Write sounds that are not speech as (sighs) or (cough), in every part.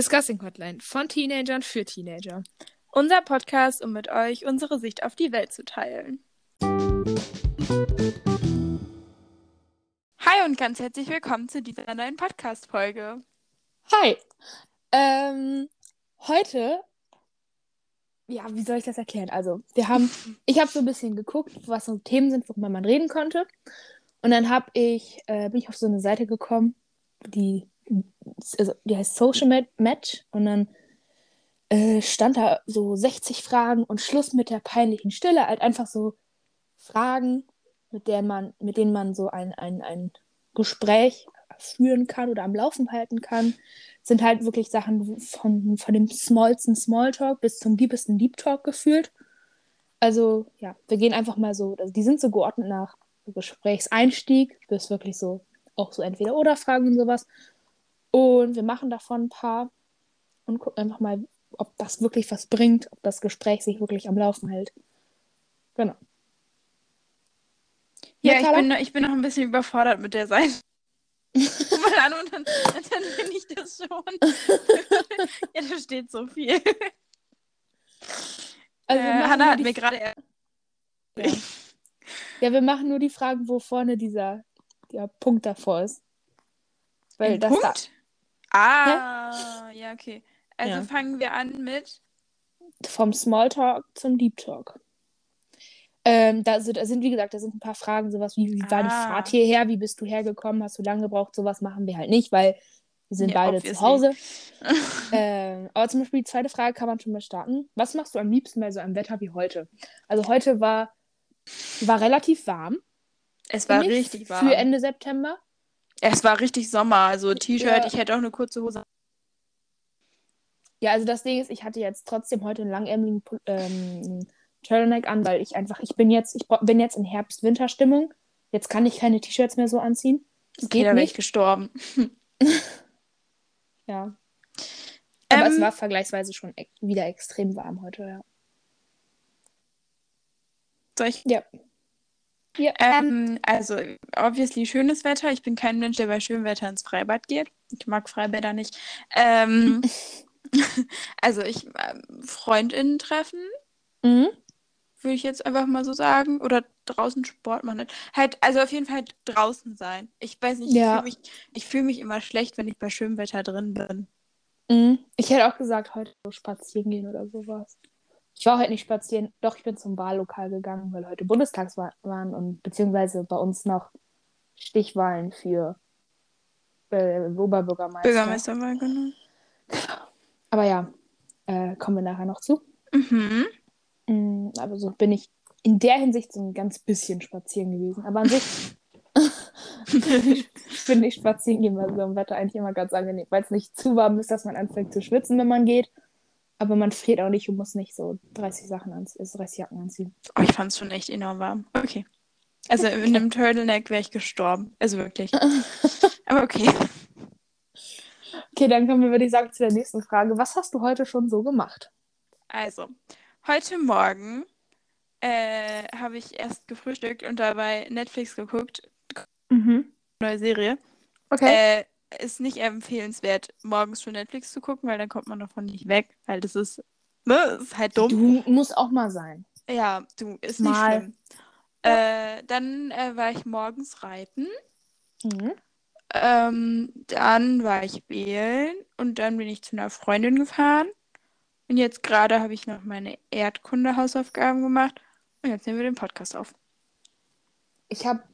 Discussing Hotline von Teenagern für Teenager. Unser Podcast, um mit euch unsere Sicht auf die Welt zu teilen. Hi und ganz herzlich willkommen zu dieser neuen Podcast-Folge. Hi. Ähm, heute, ja, wie soll ich das erklären? Also, wir haben, (laughs) ich habe so ein bisschen geguckt, was so Themen sind, worüber man reden konnte. Und dann habe ich, äh, bin ich auf so eine Seite gekommen, die, also, die heißt Social Match. Und dann äh, stand da so 60 Fragen und Schluss mit der peinlichen Stille. Halt einfach so Fragen, mit, der man, mit denen man so ein, ein, ein Gespräch führen kann oder am Laufen halten kann. Sind halt wirklich Sachen von, von dem smallsten Smalltalk bis zum liebsten Deep Talk gefühlt. Also ja, wir gehen einfach mal so, also die sind so geordnet nach Gesprächseinstieg bis wirklich so auch so entweder oder Fragen und sowas. Und wir machen davon ein paar und gucken einfach mal, ob das wirklich was bringt, ob das Gespräch sich wirklich am Laufen hält. Genau. Ja, ich bin, ich bin noch ein bisschen überfordert mit der Seite. (laughs) Mal an und dann, dann bin ich das schon. (laughs) ja, da steht so viel. Also äh, Hanna hat mir gerade. Ja. ja, wir machen nur die Fragen, wo vorne dieser der Punkt davor ist. Weil das Punkt? Ah, ja, okay. Also ja. fangen wir an mit. Vom Smalltalk zum Deep Talk. Ähm, da, sind, da sind, wie gesagt, da sind ein paar Fragen, sowas wie, wie war die ah. Fahrt hierher, wie bist du hergekommen, hast du lange gebraucht, sowas machen wir halt nicht, weil wir sind ja, beide obviously. zu Hause. (laughs) ähm, aber zum Beispiel die zweite Frage kann man schon mal starten. Was machst du am liebsten bei so einem Wetter wie heute? Also heute war, war relativ warm. Es war richtig warm. Für Ende September. Es war richtig Sommer, also T-Shirt, ja. ich hätte auch eine kurze Hose. Ja, also das Ding ist, ich hatte jetzt trotzdem heute einen langärmeligen ähm, Turtleneck an, weil ich einfach, ich bin jetzt, ich bin jetzt in Herbst-Winter-Stimmung. Jetzt kann ich keine T-Shirts mehr so anziehen. Das okay, geht da wäre ich gestorben. (laughs) ja. Aber ähm, es war vergleichsweise schon e wieder extrem warm heute, ja. Soll ich? Ja. Ja. Ähm, also, obviously schönes Wetter. Ich bin kein Mensch, der bei schönem Wetter ins Freibad geht. Ich mag Freibäder nicht. Ähm, (laughs) also, ich äh, Freundinnen treffen. Mhm würde ich jetzt einfach mal so sagen. Oder draußen Sport machen. Halt, also auf jeden Fall draußen sein. Ich weiß nicht, ja. ich fühle mich, fühl mich immer schlecht, wenn ich bei schönem Wetter drin bin. Mhm. Ich hätte auch gesagt, heute so spazieren gehen oder sowas. Ich war heute nicht spazieren, doch ich bin zum Wahllokal gegangen, weil heute Bundestagswahlen waren und beziehungsweise bei uns noch Stichwahlen für äh, Oberbürgermeister. Bürgermeisterwahl, genau. Aber ja, äh, kommen wir nachher noch zu. Mhm. Mm, aber so bin ich in der Hinsicht so ein ganz bisschen spazieren gewesen. Aber an sich (laughs) finde ich spazieren gehen bei so einem Wetter eigentlich immer ganz angenehm, weil es nicht zu warm ist, dass man anfängt zu schwitzen, wenn man geht. Aber man friert auch nicht und muss nicht so 30 Sachen anziehen, 30 also Jacken anziehen. Oh, ich fand es schon echt enorm warm. Okay. Also in einem Turtleneck wäre ich gestorben. Also wirklich. (laughs) Aber okay. Okay, dann kommen wir, würde ich sagen, zu der nächsten Frage. Was hast du heute schon so gemacht? Also, Heute Morgen äh, habe ich erst gefrühstückt und dabei Netflix geguckt. Mhm. Neue Serie. Okay. Äh, ist nicht empfehlenswert, morgens schon Netflix zu gucken, weil dann kommt man davon nicht weg, weil das ist, ne, ist halt dumm. Du musst auch mal sein. Ja, du, ist mal. nicht schlimm. Ja. Äh, dann äh, war ich morgens reiten. Mhm. Ähm, dann war ich wählen und dann bin ich zu einer Freundin gefahren. Und jetzt gerade habe ich noch meine Erdkunde-Hausaufgaben gemacht. Und jetzt nehmen wir den Podcast auf. Ich habe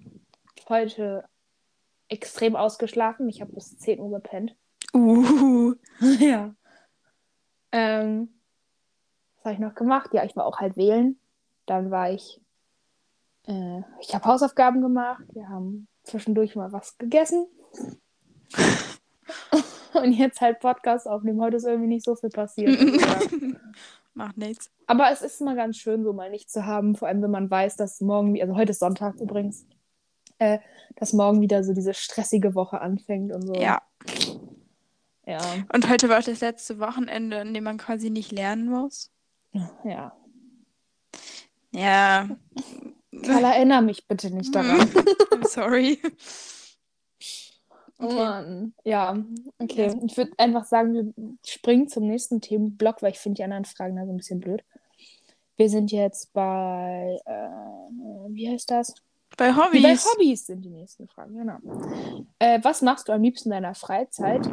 heute extrem ausgeschlafen. Ich habe bis 10 Uhr gepennt. (laughs) Uh. ja. Ähm, was habe ich noch gemacht? Ja, ich war auch halt wählen. Dann war ich. Äh, ich habe Hausaufgaben gemacht. Wir haben zwischendurch mal was gegessen. (laughs) und jetzt halt Podcast aufnehmen. Heute ist irgendwie nicht so viel passiert. (laughs) Macht nichts. Aber es ist mal ganz schön, so mal nichts zu haben, vor allem wenn man weiß, dass morgen, also heute ist Sonntag übrigens, äh, dass morgen wieder so diese stressige Woche anfängt und so. Ja. Ja. Und heute war auch das letzte Wochenende, in dem man quasi nicht lernen muss. Ja. Ja. Carla, erinnere mich bitte nicht daran. (laughs) I'm sorry. Oh Okay. Mann. Ja, okay. Ich würde einfach sagen, wir springen zum nächsten Themenblock, weil ich finde die anderen Fragen da so ein bisschen blöd. Wir sind jetzt bei, äh, wie heißt das? Bei Bei Hobbys. Hobbys sind die nächsten Fragen, genau. Äh, was machst du am liebsten in deiner Freizeit?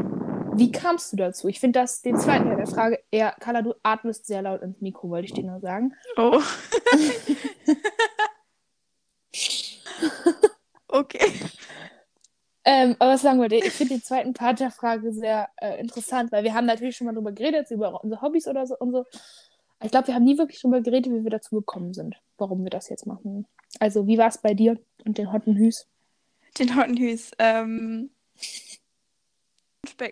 Wie kamst du dazu? Ich finde das, den zweiten Teil der Frage eher, Carla, du atmest sehr laut ins Mikro, wollte ich dir nur sagen. Oh. (laughs) okay. Ähm, aber was sagen wir dir? Ich finde den zweiten Part der Frage sehr äh, interessant, weil wir haben natürlich schon mal drüber geredet, über unsere Hobbys oder so und so. Ich glaube, wir haben nie wirklich drüber geredet, wie wir dazu gekommen sind, warum wir das jetzt machen. Also, wie war es bei dir und den Hotten Hüs? Den Hottenhüs. Ähm,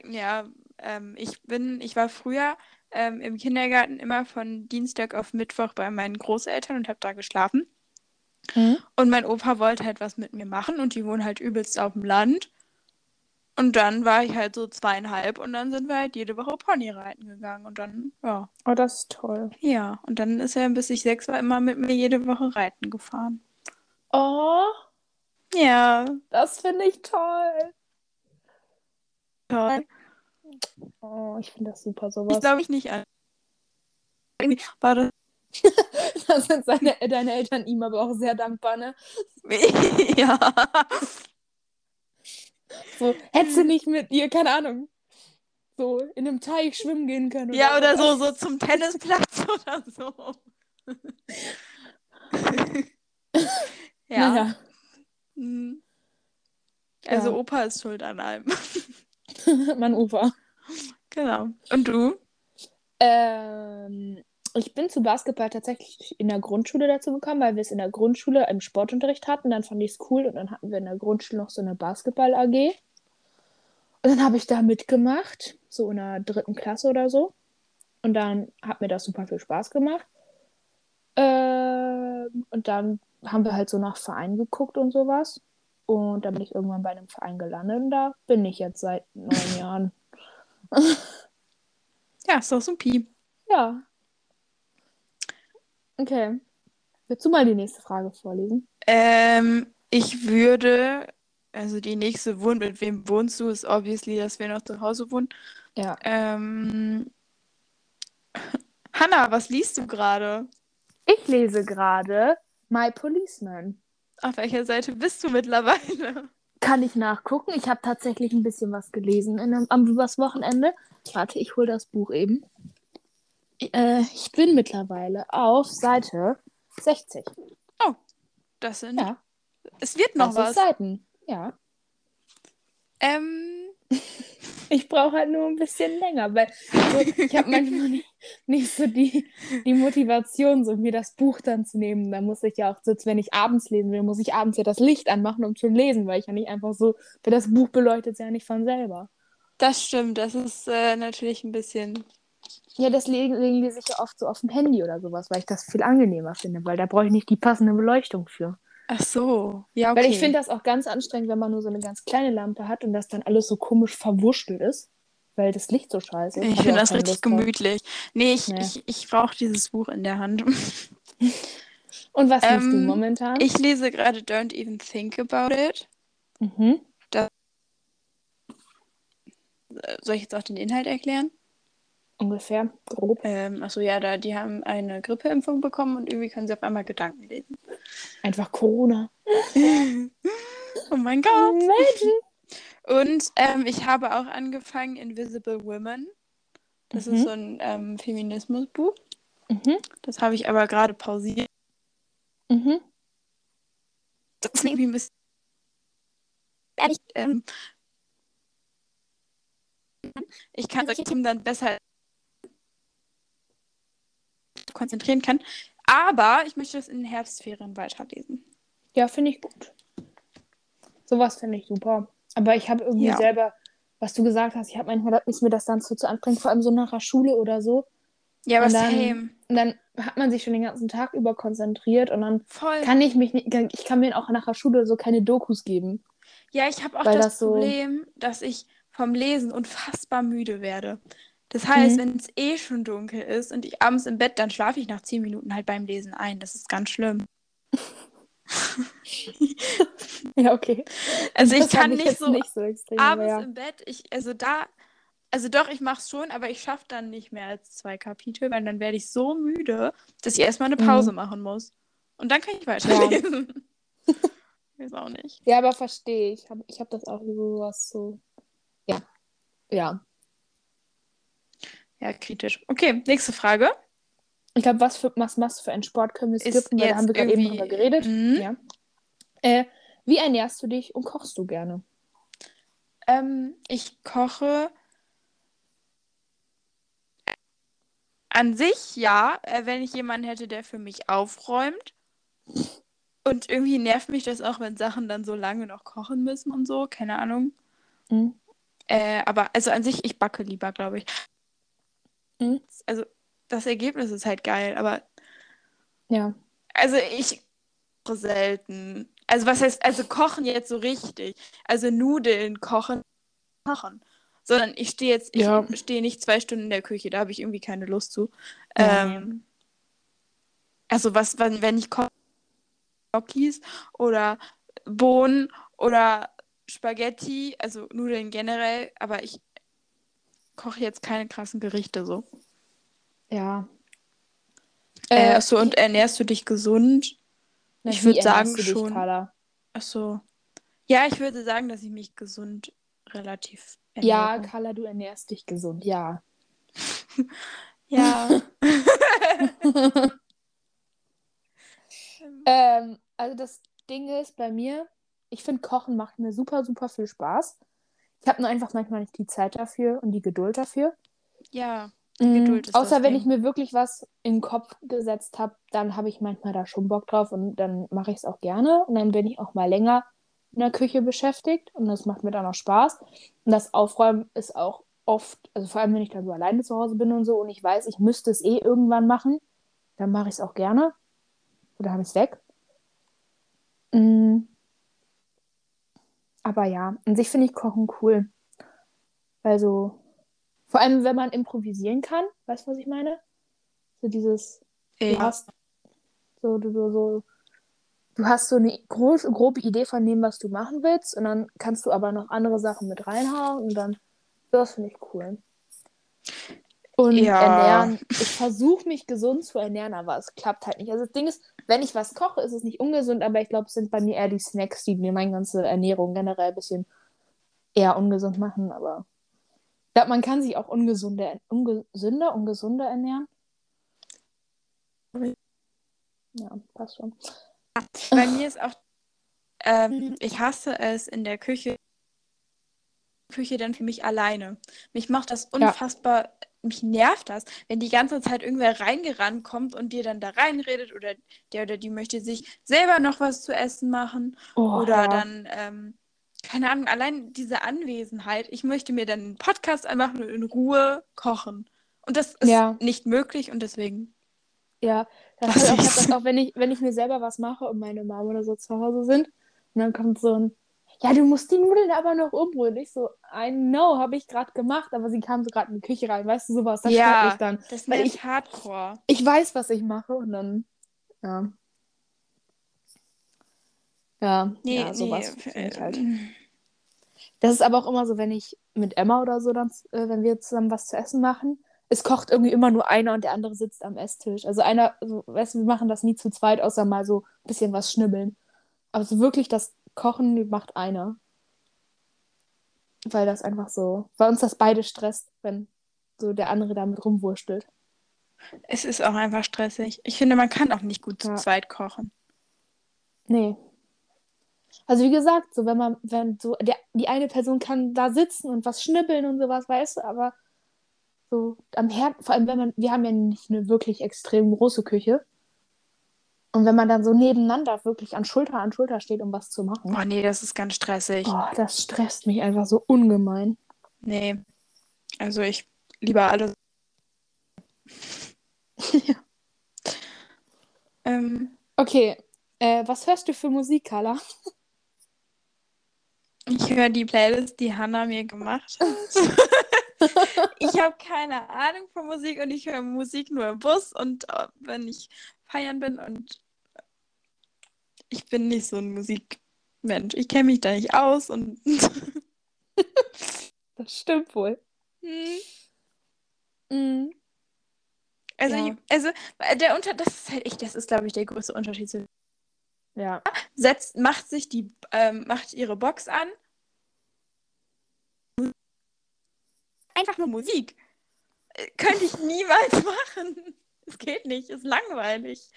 ja. Ähm, ich bin, ich war früher ähm, im Kindergarten immer von Dienstag auf Mittwoch bei meinen Großeltern und habe da geschlafen. Und mein Opa wollte halt was mit mir machen und die wohnen halt übelst auf dem Land. Und dann war ich halt so zweieinhalb und dann sind wir halt jede Woche Pony reiten gegangen. Und dann, ja. Oh, das ist toll. Ja, und dann ist er, bis ich sechs war, immer mit mir jede Woche reiten gefahren. Oh, Ja, das finde ich toll. toll. Oh, ich finde das super, Ich sowas. glaube ich nicht an. War das. (laughs) Da sind seine, deine Eltern ihm aber auch sehr dankbar, ne? (laughs) ja. So, hättest du nicht mit ihr, keine Ahnung, so in einem Teich schwimmen gehen können. Ja, oder so, so zum Tennisplatz (laughs) oder so. ja. Naja. Hm. Also Ja. Opa ist schuld an allem. (laughs) mein Opa. genau. Und du? Ähm, ich bin zu Basketball tatsächlich in der Grundschule dazu gekommen, weil wir es in der Grundschule im Sportunterricht hatten. Dann fand ich es cool und dann hatten wir in der Grundschule noch so eine Basketball-AG. Und dann habe ich da mitgemacht, so in der dritten Klasse oder so. Und dann hat mir das super viel Spaß gemacht. Ähm, und dann haben wir halt so nach Vereinen geguckt und sowas. Und dann bin ich irgendwann bei einem Verein gelandet und da bin ich jetzt seit neun (laughs) Jahren. Ja, ist doch supi. Ja. Okay. Willst du mal die nächste Frage vorlesen? Ähm, ich würde, also die nächste Wohn, mit wem wohnst du, ist obviously, dass wir noch zu Hause wohnen. Ja. Ähm, Hanna, was liest du gerade? Ich lese gerade My Policeman. Auf welcher Seite bist du mittlerweile? Kann ich nachgucken? Ich habe tatsächlich ein bisschen was gelesen in am übers Wochenende. Warte, ich hole das Buch eben. Äh, ich bin mittlerweile auf Seite 60. Das sind. Ja, Es wird noch was. Seiten. Ja. Ähm, (laughs) Ich brauche halt nur ein bisschen länger, weil so, ich habe manchmal (laughs) nicht, nicht so die, die Motivation, so mir das Buch dann zu nehmen. Da muss ich ja auch, so, wenn ich abends lesen will, muss ich abends ja das Licht anmachen, um zu lesen, weil ich ja nicht einfach so, weil das Buch beleuchtet ja nicht von selber. das stimmt. Das ist äh, natürlich ein bisschen. Ja, deswegen lese ich ja oft so auf dem Handy oder sowas, weil ich das viel angenehmer finde, weil da brauche ich nicht die passende Beleuchtung für. Ach so. Ja, okay. Weil ich finde das auch ganz anstrengend, wenn man nur so eine ganz kleine Lampe hat und das dann alles so komisch verwurschtelt ist, weil das Licht so scheiße ist. Ich Hab finde das richtig Lust gemütlich. Nee, ich, Nee. ich, ich brauche dieses Buch in der Hand. (laughs) Und was liest du Ähm, momentan? Ich lese gerade Don't Even Think About It. mhm. Äh, Soll ich jetzt auch den Inhalt erklären? Ungefähr, grob. Ähm, achso, ja, da, die haben eine Grippeimpfung bekommen und irgendwie können sie auf einmal Gedanken lesen. Einfach Corona. (laughs) Oh mein Gott. Imagine. Und ähm, ich habe auch angefangen Invisible Women. Das Mhm. ist so ein ähm, Feminismusbuch. Mhm. Das habe ich aber gerade pausiert. Mhm. Das ist irgendwie ein bisschen. Ehrlich, ähm, ich kann solche Themen dann besser konzentrieren kann. Aber ich möchte das in den Herbstferien weiterlesen. Ja, finde ich gut. Sowas finde ich super. Aber ich habe irgendwie Ja. selber, was du gesagt hast, ich habe manchmal, ist mir das dann so zu anstrengend, vor allem so nach der Schule oder so. Ja, aber Und dann- same. Und dann hat man sich schon den ganzen Tag über konzentriert und dann Voll. kann ich mich nicht, ich kann mir auch nach der Schule so keine Dokus geben. Ja, ich habe auch das, das so- Problem, dass ich vom Lesen unfassbar müde werde. Das heißt, Mhm. wenn es eh schon dunkel ist und ich abends im Bett, dann schlafe ich nach zehn Minuten halt beim Lesen ein. Das ist ganz schlimm. (laughs) ja, okay. Also ich Das kann nicht so nicht so extrem, abends ja. im Bett, ich, also da, also doch, ich mach's schon, aber ich schaffe dann nicht mehr als zwei Kapitel, weil dann werde ich so müde, dass ich erstmal eine Mhm. Pause machen muss. Und dann kann ich weiterlesen. (laughs) (laughs) Weiß auch nicht. Ja, aber verstehe ich. Hab, ich habe das auch sowas so. Ja. Ja. Ja, kritisch. Okay, nächste Frage. Ich glaube, was, für, was machst du für einen Sport können wir skippen, weil da haben wir gerade eben drüber geredet. Mhm. Ja. Äh, wie ernährst du dich und kochst du gerne? Ähm, ich koche an sich ja, äh, wenn ich jemanden hätte, der für mich aufräumt. Und irgendwie nervt mich das auch, wenn Sachen dann so lange noch kochen müssen und so, keine Ahnung. Mhm. Äh, aber also an sich, ich backe lieber, glaube ich. Mhm. Also das Ergebnis ist halt geil, aber Ja. also ich koche selten. Also was heißt, also kochen jetzt so richtig. Also Nudeln kochen, kochen. Sondern ich stehe jetzt, ich Ja. stehe nicht zwei Stunden in der Küche, da habe ich irgendwie keine Lust zu. Ja, Ähm, also was, wenn, wenn ich koche, Gnocchis oder Bohnen oder Spaghetti, also Nudeln generell, aber ich koche jetzt keine krassen Gerichte so. Ja. Äh, achso, und ernährst du dich gesund? na, ich wie würd sagen dich, schon. Carla? Achso. Ja, ich würde sagen, dass ich mich gesund relativ Ja, ernähre. Carla, du ernährst dich gesund, ja. (laughs) Ja. (laughs) Ähm, also das Ding ist bei mir, ich finde Kochen macht mir super, super viel Spaß. Ich habe nur einfach manchmal nicht die Zeit dafür und die Geduld dafür. ja. Mm, Geduld ist Außer wenn Ding. ich mir wirklich was in den Kopf gesetzt habe, dann habe ich manchmal da schon Bock drauf und dann mache ich es auch gerne. Und dann bin ich auch mal länger in der Küche beschäftigt und das macht mir dann auch Spaß. Und das Aufräumen ist auch oft, also vor allem wenn ich dann so alleine zu Hause bin und so und ich weiß, ich müsste es eh irgendwann machen, dann mache ich es auch gerne. Oder habe ich es weg. Mm. Aber ja, an sich finde ich Kochen cool. Also, vor allem, wenn man improvisieren kann, weißt du, was ich meine? So dieses, du Ja. hast so, du, du, so, du hast so eine groß, grobe Idee von dem, was du machen willst, und dann kannst du aber noch andere Sachen mit reinhauen und dann, das finde ich cool. Und Ja. ernähren, ich versuche mich gesund zu ernähren, aber es klappt halt nicht. Also das Ding ist, wenn ich was koche, ist es nicht ungesund, aber ich glaube, es sind bei mir eher die Snacks, die mir meine ganze Ernährung generell ein bisschen eher ungesund machen, aber ich glaube, man kann sich auch ungesunder, ungesünder, ungesunder ernähren. Ja, passt schon. Bei mir ist auch, ähm, ich hasse es in der Küche, Küche dann für mich alleine. Mich macht das unfassbar, mich nervt das, wenn die ganze Zeit irgendwer reingerannt kommt und dir dann da reinredet oder der oder die möchte sich selber noch was zu essen machen Oh, oder dann, ähm, keine Ahnung, allein diese Anwesenheit. Ich möchte mir dann einen Podcast anmachen und in Ruhe kochen. Und das ist Ja. nicht möglich und deswegen. Ja, das habe ich auch, das auch wenn, ich, wenn ich mir selber was mache und meine Mama oder so zu Hause sind. Und dann kommt so ein, ja, du musst die Nudeln aber noch umrühren. Ich so, I know, habe ich gerade gemacht, aber sie kam so gerade in die Küche rein. Weißt du, sowas, das Ja, stört mich dann. Das Weil ich- hardcore. Ich weiß, was ich mache und dann, ja. Ja, Nee, ja, sowas nee, äh, halt. Das ist aber auch immer so, wenn ich mit Emma oder so dann, äh, wenn wir zusammen was zu essen machen, es kocht irgendwie immer nur einer und der andere sitzt am Esstisch. Also einer, so, weißt du, wir machen das nie zu zweit, außer mal so ein bisschen was schnibbeln. Aber so wirklich das Kochen macht einer. Weil das einfach so, weil uns das beide stresst, wenn so der andere damit rumwurstelt. Es ist auch einfach stressig. Ich finde, man kann auch nicht gut zu Ja. zweit kochen. Nee. Also wie gesagt, so wenn man, wenn so, der, die eine Person kann da sitzen und was schnibbeln und sowas, weißt du, aber so am Herd, vor allem wenn man, wir haben ja nicht eine wirklich extrem große Küche. Und wenn man dann so nebeneinander wirklich an Schulter an Schulter steht, um was zu machen, Oh nee, das ist ganz stressig. oh, das stresst mich einfach so ungemein. Nee. Also ich lieber alles. (laughs) ähm, Okay, äh, was hörst du für Musik, Carla? ich höre die Playlist, die Hannah mir gemacht hat. (laughs) ich habe keine Ahnung von Musik und ich höre Musik nur im Bus und äh, wenn ich feiern bin und ich bin nicht so ein Musikmensch. Ich kenne mich da nicht aus und. (laughs) das stimmt wohl. Hm. Mhm. Also, Ja. ich, also der Unter, das ist halt echt, das ist, glaube ich, der größte Unterschied. zu- Ja. Setzt, macht sich die, ähm, macht ihre Box an. Einfach nur Musik. Äh, Könnte ich niemals (laughs) machen. Es geht nicht, ist langweilig.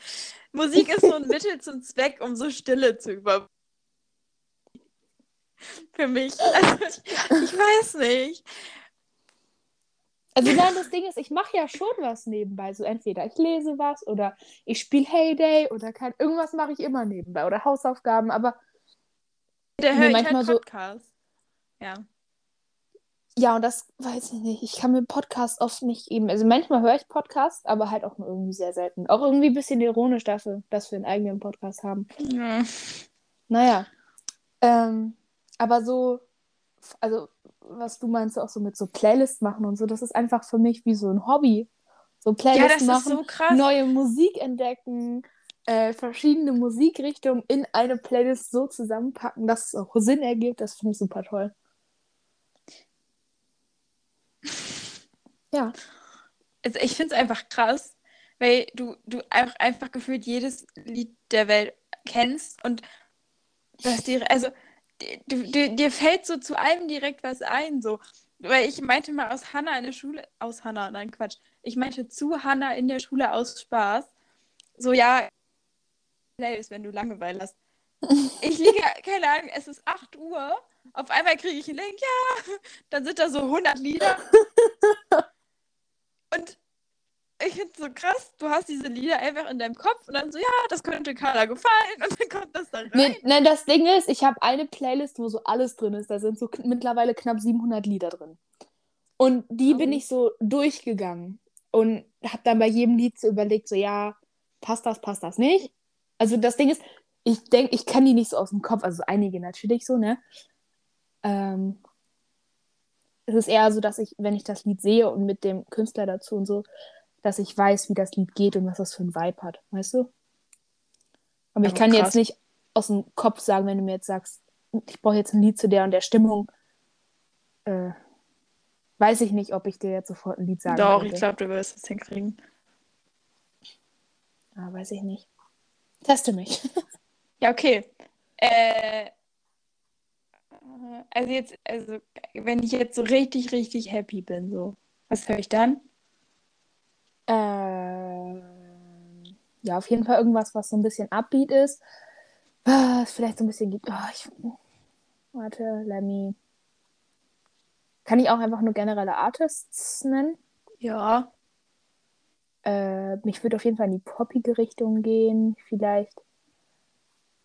Musik ist so ein Mittel zum Zweck, um so Stille zu über. Für mich. Also ich, ich weiß nicht. Also nein, das Ding ist, ich mache ja schon was nebenbei. So entweder ich lese was oder ich spiele Heyday oder kein, irgendwas mache ich immer nebenbei oder Hausaufgaben, aber Der höre ich halt so- Podcast. Ja. Ja, und das weiß ich nicht. Ich kann mir Podcasts oft nicht eben, also manchmal höre ich Podcasts, aber halt auch nur irgendwie sehr selten. Auch irgendwie ein bisschen ironisch dafür, dass wir einen eigenen Podcast haben. ja. Naja. Ähm, aber so, also was du meinst, auch so mit so Playlists machen und so, das ist einfach für mich wie so ein Hobby. So ja, Playlists das ist machen, so krass. neue Musik entdecken, äh, verschiedene Musikrichtungen in eine Playlist so zusammenpacken, dass es auch Sinn ergibt, das finde ich super toll. Ja. Also ich finde es einfach krass, weil du, du auch einfach gefühlt jedes Lied der Welt kennst und dass dir, also di- du, dir, fällt so zu allem direkt was ein, so. Weil ich meinte mal aus Hannah in der Schule, aus Hannah, nein, Quatsch. Ich meinte zu Hannah in der Schule aus Spaß. So, ja, Playlist, wenn du Langeweile hast. (laughs) Ich liege, keine Ahnung, es ist 8 Uhr. Auf einmal kriege ich einen Link, ja. Dann sind da so 100 Lieder. (laughs) Und ich finde es so krass, du hast diese Lieder einfach in deinem Kopf und dann so, ja, das könnte Carla gefallen und dann kommt das da rein. Nee, nein, das Ding ist, ich habe eine Playlist, wo so alles drin ist. Da sind so mittlerweile knapp 700 Lieder drin. Und die Oh. bin ich so durchgegangen und habe dann bei jedem Lied so überlegt, so ja, passt das, passt das nicht. Also das Ding ist, ich denke, ich kann die nicht so aus dem Kopf, also einige natürlich so, ne? Ähm, es ist eher so, dass ich, wenn ich das Lied sehe und mit dem Künstler dazu und so, dass ich weiß, wie das Lied geht und was das für ein Vibe hat, weißt du? Aber ich Aber kann krass. jetzt nicht aus dem Kopf sagen, wenn du mir jetzt sagst, ich brauche jetzt ein Lied zu der und der Stimmung, äh, weiß ich nicht, ob ich dir jetzt sofort ein Lied sagen Doch, könnte. ich glaube, du wirst es hinkriegen. Ah, weiß ich nicht. Teste mich. (laughs) Ja, okay. Äh, also jetzt, also wenn ich jetzt so richtig, richtig happy bin, so, was höre ich dann? Ähm, ja, auf jeden Fall irgendwas, was so ein bisschen upbeat ist. Ah, Es vielleicht so ein bisschen gibt. Oh, ich, warte, let me. Kann ich auch einfach nur generelle Artists nennen? Ja. Äh, mich würde auf jeden Fall in die poppige Richtung gehen. Vielleicht.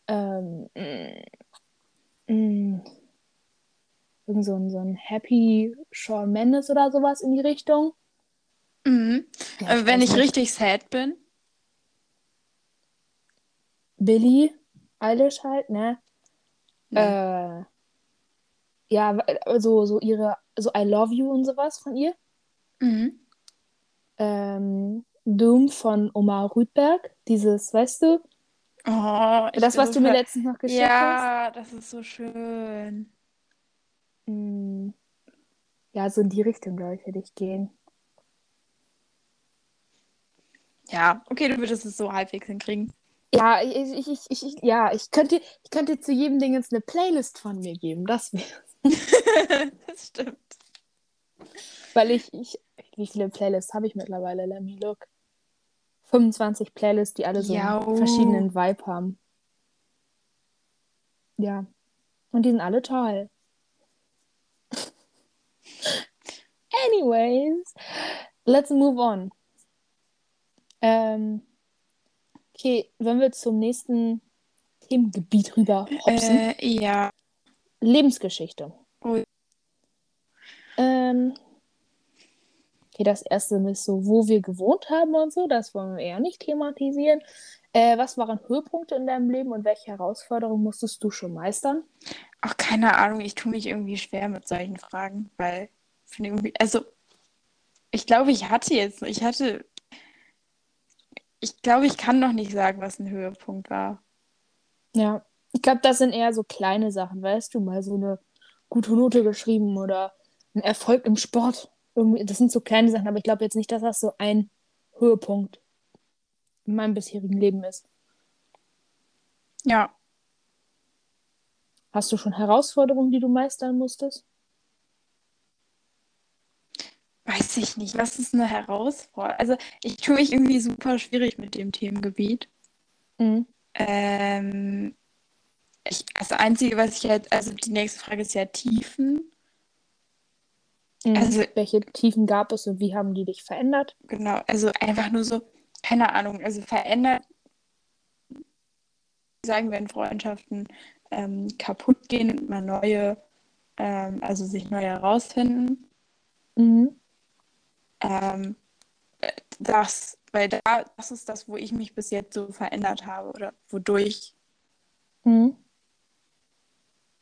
Ähm, mm, mm, irgend so ein, so ein Happy Shawn Mendes oder sowas in die Richtung. Mhm. Ja, äh, wenn ich nicht. richtig sad bin. Billie Eilish halt, ne? Nee. Äh, ja, also so ihre, so I Love You und sowas von ihr. Mhm. Ähm, Doom von Omar Rüdberg, dieses, weißt du, Oh, ich das, was du mir letztens noch geschickt hast. Ja, das ist so schön. Mm, Ja, so in die Richtung, glaube ich, hätte ich gehen. Ja, okay, du würdest es so halbwegs hinkriegen. Ja, ich, ich, ich, ich, ja, ich könnte, ich könnte zu jedem Ding jetzt eine Playlist von mir geben, das wäre. (laughs) das stimmt. Weil ich, ich, wie viele Playlists habe ich mittlerweile? Let me look. 25 Playlists, die alle so Jau. einen verschiedenen Vibe haben. Ja. Und die sind alle toll. Anyways, let's move on. Ähm, okay, wenn wir zum nächsten Themengebiet rüber hopsen. Äh, ja. Lebensgeschichte. Oh. Ähm, okay, das erste ist so, wo wir gewohnt haben und so, das wollen wir eher nicht thematisieren. Äh, was waren Höhepunkte in deinem Leben und welche Herausforderungen musstest du schon meistern? Ach, keine Ahnung, ich tue mich irgendwie schwer mit solchen Fragen, weil finde irgendwie, also ich glaube, ich hatte jetzt, ich hatte, ich glaube, ich kann noch nicht sagen, was ein Höhepunkt war. Ja, ich glaube, das sind eher so kleine Sachen, weißt du, mal so eine gute Note geschrieben oder ein Erfolg im Sport. Irgendwie, das sind so kleine Sachen, aber ich glaube jetzt nicht, dass das so ein Höhepunkt in meinem bisherigen Leben ist. Ja. Hast du schon Herausforderungen, die du meistern musstest? Weiß ich nicht. Was ist eine Herausforderung? Also, ich tue mich irgendwie super schwierig mit dem Themengebiet. Mhm. Ähm, ich, das Einzige, was ich jetzt, also die nächste Frage ist ja Tiefen. Mhm. Also- Welche Tiefen gab es und wie haben die dich verändert? Genau, also einfach nur so, keine Ahnung, also verändert, sagen wir in Freundschaften, ähm, kaputt gehen und mal neue, ähm, also sich neu herausfinden. Mhm. Ähm, das, weil da, das ist das, wo ich mich bis jetzt so verändert habe oder wodurch, Mhm.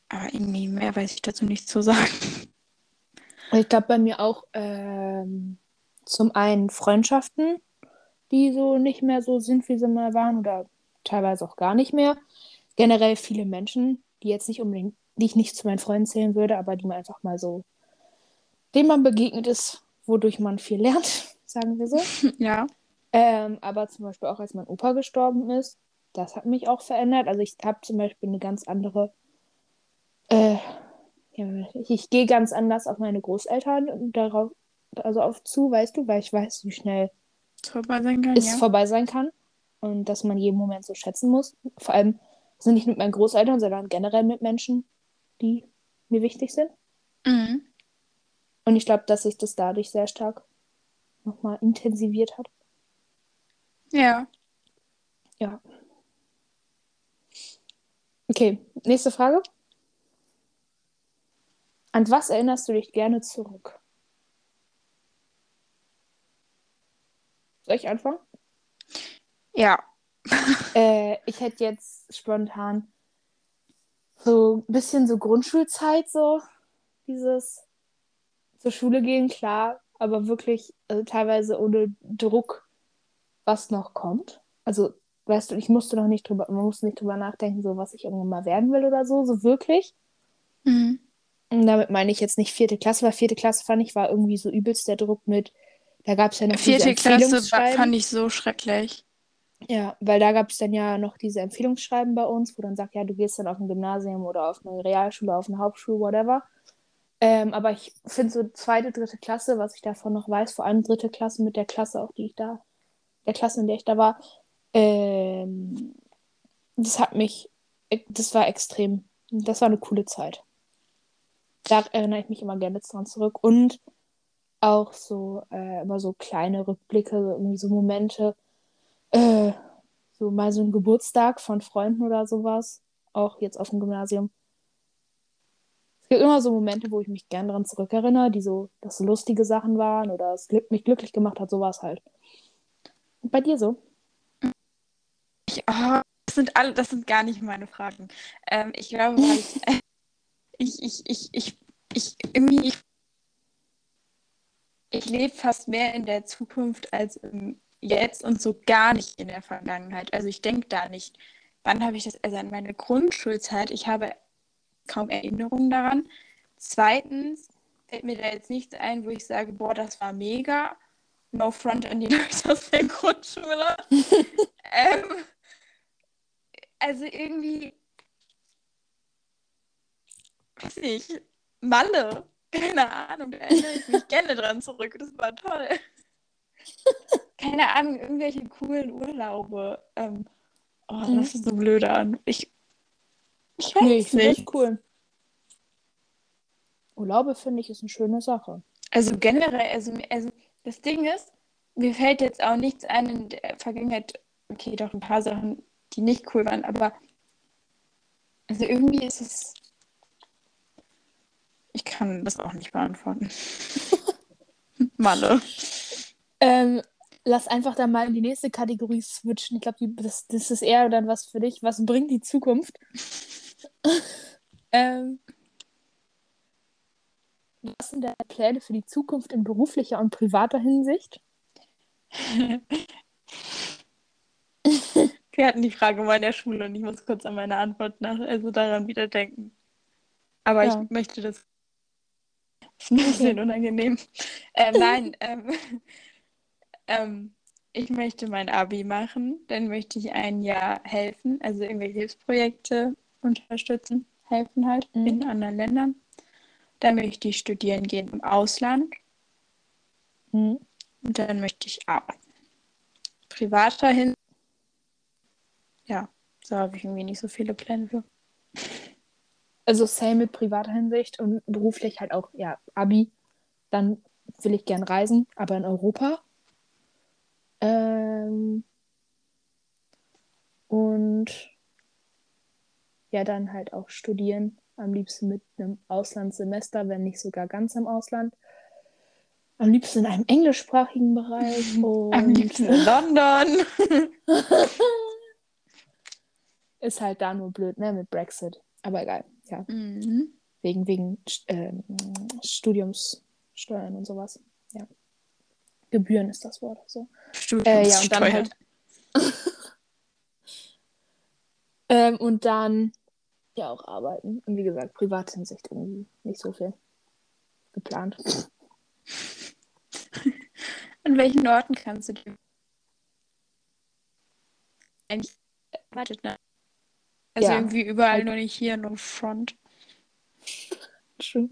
aber irgendwie mehr weiß ich dazu nicht zu sagen. Ich glaube bei mir auch ähm, zum einen Freundschaften, die so nicht mehr so sind, wie sie mal waren oder teilweise auch gar nicht mehr. Generell viele Menschen, die jetzt nicht unbedingt, die ich nicht zu meinen Freunden zählen würde, aber die man einfach mal so, denen man begegnet ist, wodurch man viel lernt, (laughs) sagen wir so. (laughs) Ja. Ähm, aber zum Beispiel auch als mein Opa gestorben ist, das hat mich auch verändert. Also ich habe zum Beispiel eine ganz andere, äh, ja, ich, ich gehe ganz anders auf meine Großeltern darauf, also auf zu, weißt du, weil ich weiß, wie schnell vorbei kann, es ja. vorbei sein kann und dass man jeden Moment so schätzen muss. Vor allem sind nicht mit meinen Großeltern, sondern generell mit Menschen, die mir wichtig sind. Mhm. Und ich glaube, dass sich das dadurch sehr stark nochmal intensiviert hat. Ja. Ja. Okay, nächste Frage. An was erinnerst du dich gerne zurück? Soll ich anfangen? Ja. (laughs) (laughs) Äh, ich hätte jetzt spontan so ein bisschen so Grundschulzeit, so dieses zur Schule gehen, klar, aber wirklich also teilweise ohne Druck, was noch kommt. Also, weißt du, ich musste noch nicht drüber, man musste nicht drüber nachdenken, so was ich irgendwann mal werden will oder so, so wirklich. Mhm. Und damit meine ich jetzt nicht vierte Klasse, weil vierte Klasse fand ich war irgendwie so übelst der Druck mit, da gab es ja noch Vierte Klasse fand ich so schrecklich. Ja, weil da gab es dann ja noch diese Empfehlungsschreiben bei uns, wo dann sagt, ja, du gehst dann auf ein Gymnasium oder auf eine Realschule, auf eine Hauptschule, whatever. Ähm, aber ich finde so zweite, dritte Klasse, was ich davon noch weiß, vor allem dritte Klasse mit der Klasse, auch die ich da, der Klasse, in der ich da war, ähm, das hat mich, das war extrem, das war eine coole Zeit. Da erinnere ich mich immer gerne dran zurück. Und auch so, äh, immer so kleine Rückblicke, so irgendwie so Momente, äh, so mal so ein Geburtstag von Freunden oder sowas, auch jetzt auf dem Gymnasium. Es gibt immer so Momente, wo ich mich gern daran zurückerinnere, die so, dass so lustige Sachen waren oder es mich glücklich gemacht hat, sowas halt. Und bei dir so? Ich, oh, das sind alle, das sind gar nicht meine Fragen. Ähm, ich glaube, ich, (laughs) ich, ich, ich, ich, ich, irgendwie, ich, ich lebe fast mehr in der Zukunft als im Jetzt und so gar nicht in der Vergangenheit. Also ich denke da nicht, wann habe ich das, also an meine Grundschulzeit, ich habe kaum Erinnerungen daran. Zweitens fällt mir da jetzt nichts ein, wo ich sage, boah, das war mega. No front an die Leute aus der (laughs) Grundschule. (laughs) ähm, also irgendwie, weiß nicht, Malle. Keine Ahnung, da erinnere ich mich gerne dran zurück. Das war toll. (laughs) Keine Ahnung, irgendwelche coolen Urlaube. Ähm, oh, das Mhm. ist so blöd an. Ich, ich weiß Nee, ich finde nicht. das cool. Urlaube finde ich ist eine schöne Sache. Also generell, also, also das Ding ist, mir fällt jetzt auch nichts ein in der Vergangenheit, okay, doch ein paar Sachen, die nicht cool waren, aber also irgendwie ist es, ich kann das auch nicht beantworten. (laughs) Malle. Ähm, lass einfach dann mal in die nächste Kategorie switchen. Ich glaube, das, das ist eher dann was für dich. Was bringt die Zukunft? (laughs) ähm, was sind deine Pläne für die Zukunft in beruflicher und privater Hinsicht? (laughs) Wir hatten die Frage mal in der Schule und ich muss kurz an meine Antwort nach, also daran wieder denken. Aber ja. ich möchte das. Das ist ein bisschen unangenehm. (laughs) Ähm, nein, ähm, ähm, ich möchte mein Abi machen. Dann möchte ich ein Jahr helfen, also irgendwelche Hilfsprojekte unterstützen, helfen halt mhm. in anderen Ländern. Dann möchte ich studieren gehen im Ausland. Mhm. Und dann möchte ich arbeiten. Privater hin. Ja, da habe ich irgendwie nicht so viele Pläne für. Also same mit privater Hinsicht und beruflich halt auch, ja, Abi. Dann will ich gern reisen, aber in Europa. Ähm, und ja, dann halt auch studieren. Am liebsten mit einem Auslandssemester, wenn nicht sogar ganz im Ausland. Am liebsten in einem englischsprachigen Bereich. (laughs) Und... Am liebsten in London. (laughs) Ist halt da nur blöd, ne, mit Brexit. Aber egal, ja. Mhm. Wegen, wegen äh, Studiumssteuern und sowas. Ja. Gebühren ist das Wort. So. Äh, ja, und dann halt. (laughs) ähm, und dann ja auch arbeiten. Und wie gesagt, privat Hinsicht irgendwie nicht so viel geplant. (laughs) An welchen Orten kannst du dir eigentlich wartet, ne? Also ja. irgendwie überall, nur nicht hier, nur Front. True.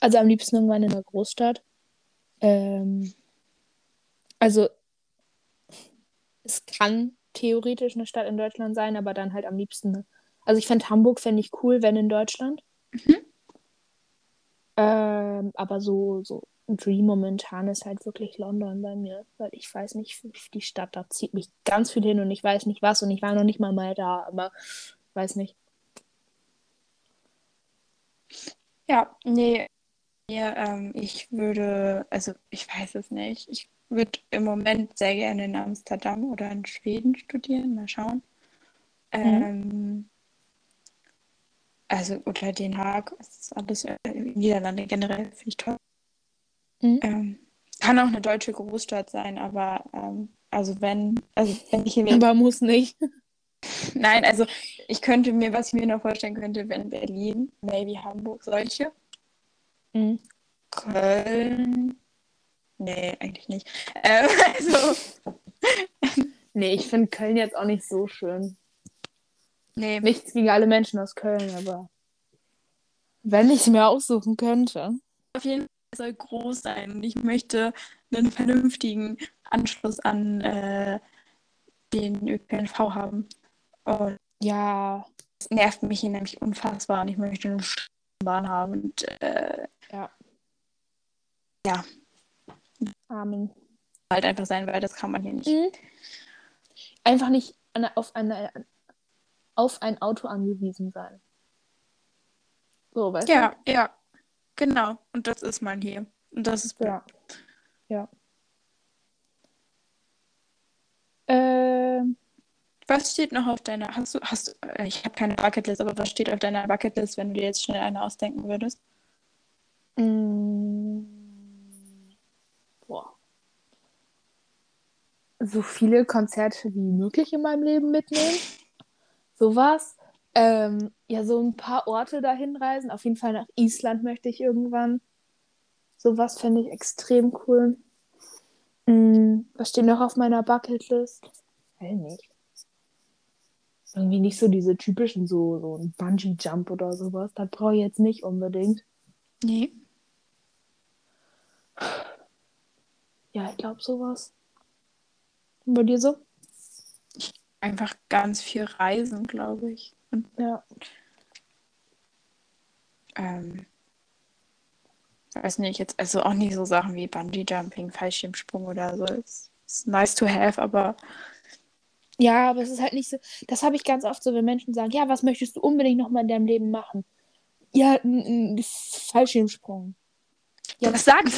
Also am liebsten irgendwann in der Großstadt. Ähm, also es kann theoretisch eine Stadt in Deutschland sein, aber dann halt am liebsten. Also ich fände Hamburg fände ich cool, wenn in Deutschland. Mhm. Ähm, aber so, so Dream momentan ist halt wirklich London bei mir, weil ich weiß nicht, die Stadt, da zieht mich ganz viel hin und ich weiß nicht was und ich war noch nicht mal mal da, aber weiß nicht. Ja, nee, ja, ähm, ich würde, also ich weiß es nicht. Ich würde im Moment sehr gerne in Amsterdam oder in Schweden studieren, mal schauen. Mhm. Ähm, also oder Den Haag, das ist alles äh, Niederlande generell, finde ich toll. Mhm. Ähm, kann auch eine deutsche Großstadt sein, aber ähm, also wenn, also wenn ich hier. (laughs) Aber muss nicht. Nein, also ich könnte mir, was ich mir noch vorstellen könnte, wenn Berlin, maybe Hamburg, solche. Mhm. Köln. Nee, eigentlich nicht. Ähm, (laughs) also. nee, ich finde Köln jetzt auch nicht so schön. Nee. Nichts gegen alle Menschen aus Köln, aber wenn ich es mir aussuchen könnte. Auf jeden Fall soll groß sein ich möchte einen vernünftigen Anschluss an äh, den ÖPNV haben. Und ja, es nervt mich hier nämlich unfassbar und ich möchte eine Bahn haben und äh, ja. Amen. Halt einfach sein, weil das kann man hier nicht. Mhm. Einfach nicht auf, eine, auf ein Auto angewiesen sein. So, weißt ja, du? Ja, ja. Genau. Und das ist man hier. Und das ist Ja. Ja. Ähm. Was steht noch auf deiner, hast du, hast du, äh, ich habe keine Bucketlist, aber was steht auf deiner Bucketlist, wenn du dir jetzt schnell eine ausdenken würdest? Mm. Boah. So viele Konzerte wie möglich in meinem Leben mitnehmen. Sowas. Ähm, ja, so ein paar Orte dahin reisen. Auf jeden Fall nach Island möchte ich irgendwann. Sowas fände ich extrem cool. Mm, was steht noch auf meiner Bucketlist? Weiß nicht. Irgendwie nicht so diese typischen, so, so ein Bungee-Jump oder sowas. Das brauche ich jetzt nicht unbedingt. Nee. Ja, ich glaube sowas. Und bei dir so? Einfach ganz viel reisen, glaube ich. Und, ja. Ähm, weiß nicht, jetzt also auch nicht so Sachen wie Bungee Jumping, Fallschirmsprung oder so. Es ist nice to have, aber ja, aber es ist halt nicht so. Das habe ich ganz oft so, wenn Menschen sagen, ja, was möchtest du unbedingt noch mal in deinem Leben machen? Ja, ein Fallschirmsprung. Ja, das sagen.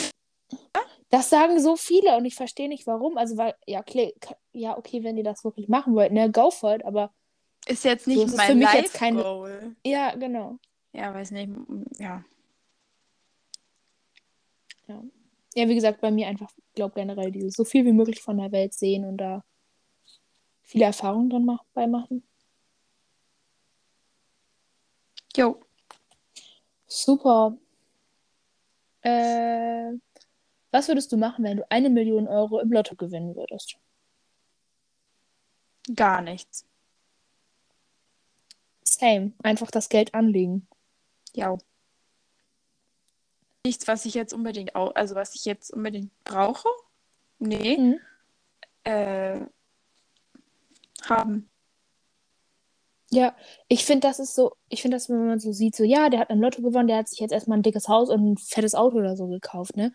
Das sagen so viele und ich verstehe nicht warum. Also, weil, ja, okay, ja, okay, wenn ihr das wirklich machen wollt, ne, go for it, aber. Ist jetzt nicht so, mein für mich jetzt kein Goal. Ja, genau. Ja, weiß nicht, ja. Ja. Ja, wie gesagt, bei mir einfach, ich glaube generell dieses so viel wie möglich von der Welt sehen und da viele Erfahrungen dran mach bei machen. Jo. Super. Äh, was würdest du machen, wenn du eine Million Euro im Lotto gewinnen würdest? Gar nichts. Same. Einfach das Geld anlegen. Ja. Nichts, was ich jetzt unbedingt auch, also was ich jetzt unbedingt brauche. Nee. Mhm. Äh, haben. Ja, ich finde, das ist so, ich finde das, wenn man so sieht, so, ja, der hat im Lotto gewonnen, der hat sich jetzt erstmal ein dickes Haus und ein fettes Auto oder so gekauft, ne?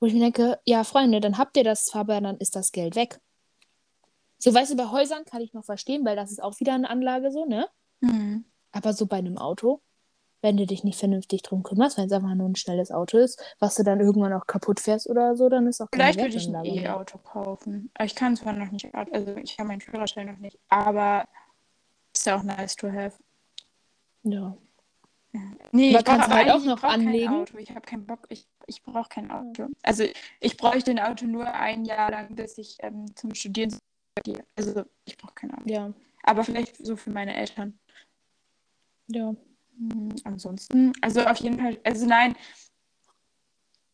Wo ich mir denke, ja, Freunde, dann habt ihr das zwar, aber dann ist das Geld weg. So, weißt du, bei Häusern kann ich noch verstehen, weil das ist auch wieder eine Anlage so, ne? Mhm. Aber so bei einem Auto, wenn du dich nicht vernünftig drum kümmerst, wenn es einfach nur ein schnelles Auto ist, was du dann irgendwann auch kaputt fährst oder so, dann ist auch keine Vielleicht würde ich ein. E-Auto kaufen. Ich kann zwar noch nicht, also ich habe meinen Führerschein noch nicht, aber ist ja auch nice to have. Ja. Nee, Aber ich kannst du halt auch noch anlegen? Auto. Ich habe keinen Bock, ich, ich brauche kein Auto. Also ich bräuchte ein Auto nur ein Jahr lang, bis ich ähm, zum Studieren gehe. Also ich brauche kein Auto. Ja, Aber vielleicht so für meine Eltern. ja. Hm, ansonsten, also auf jeden Fall, also nein,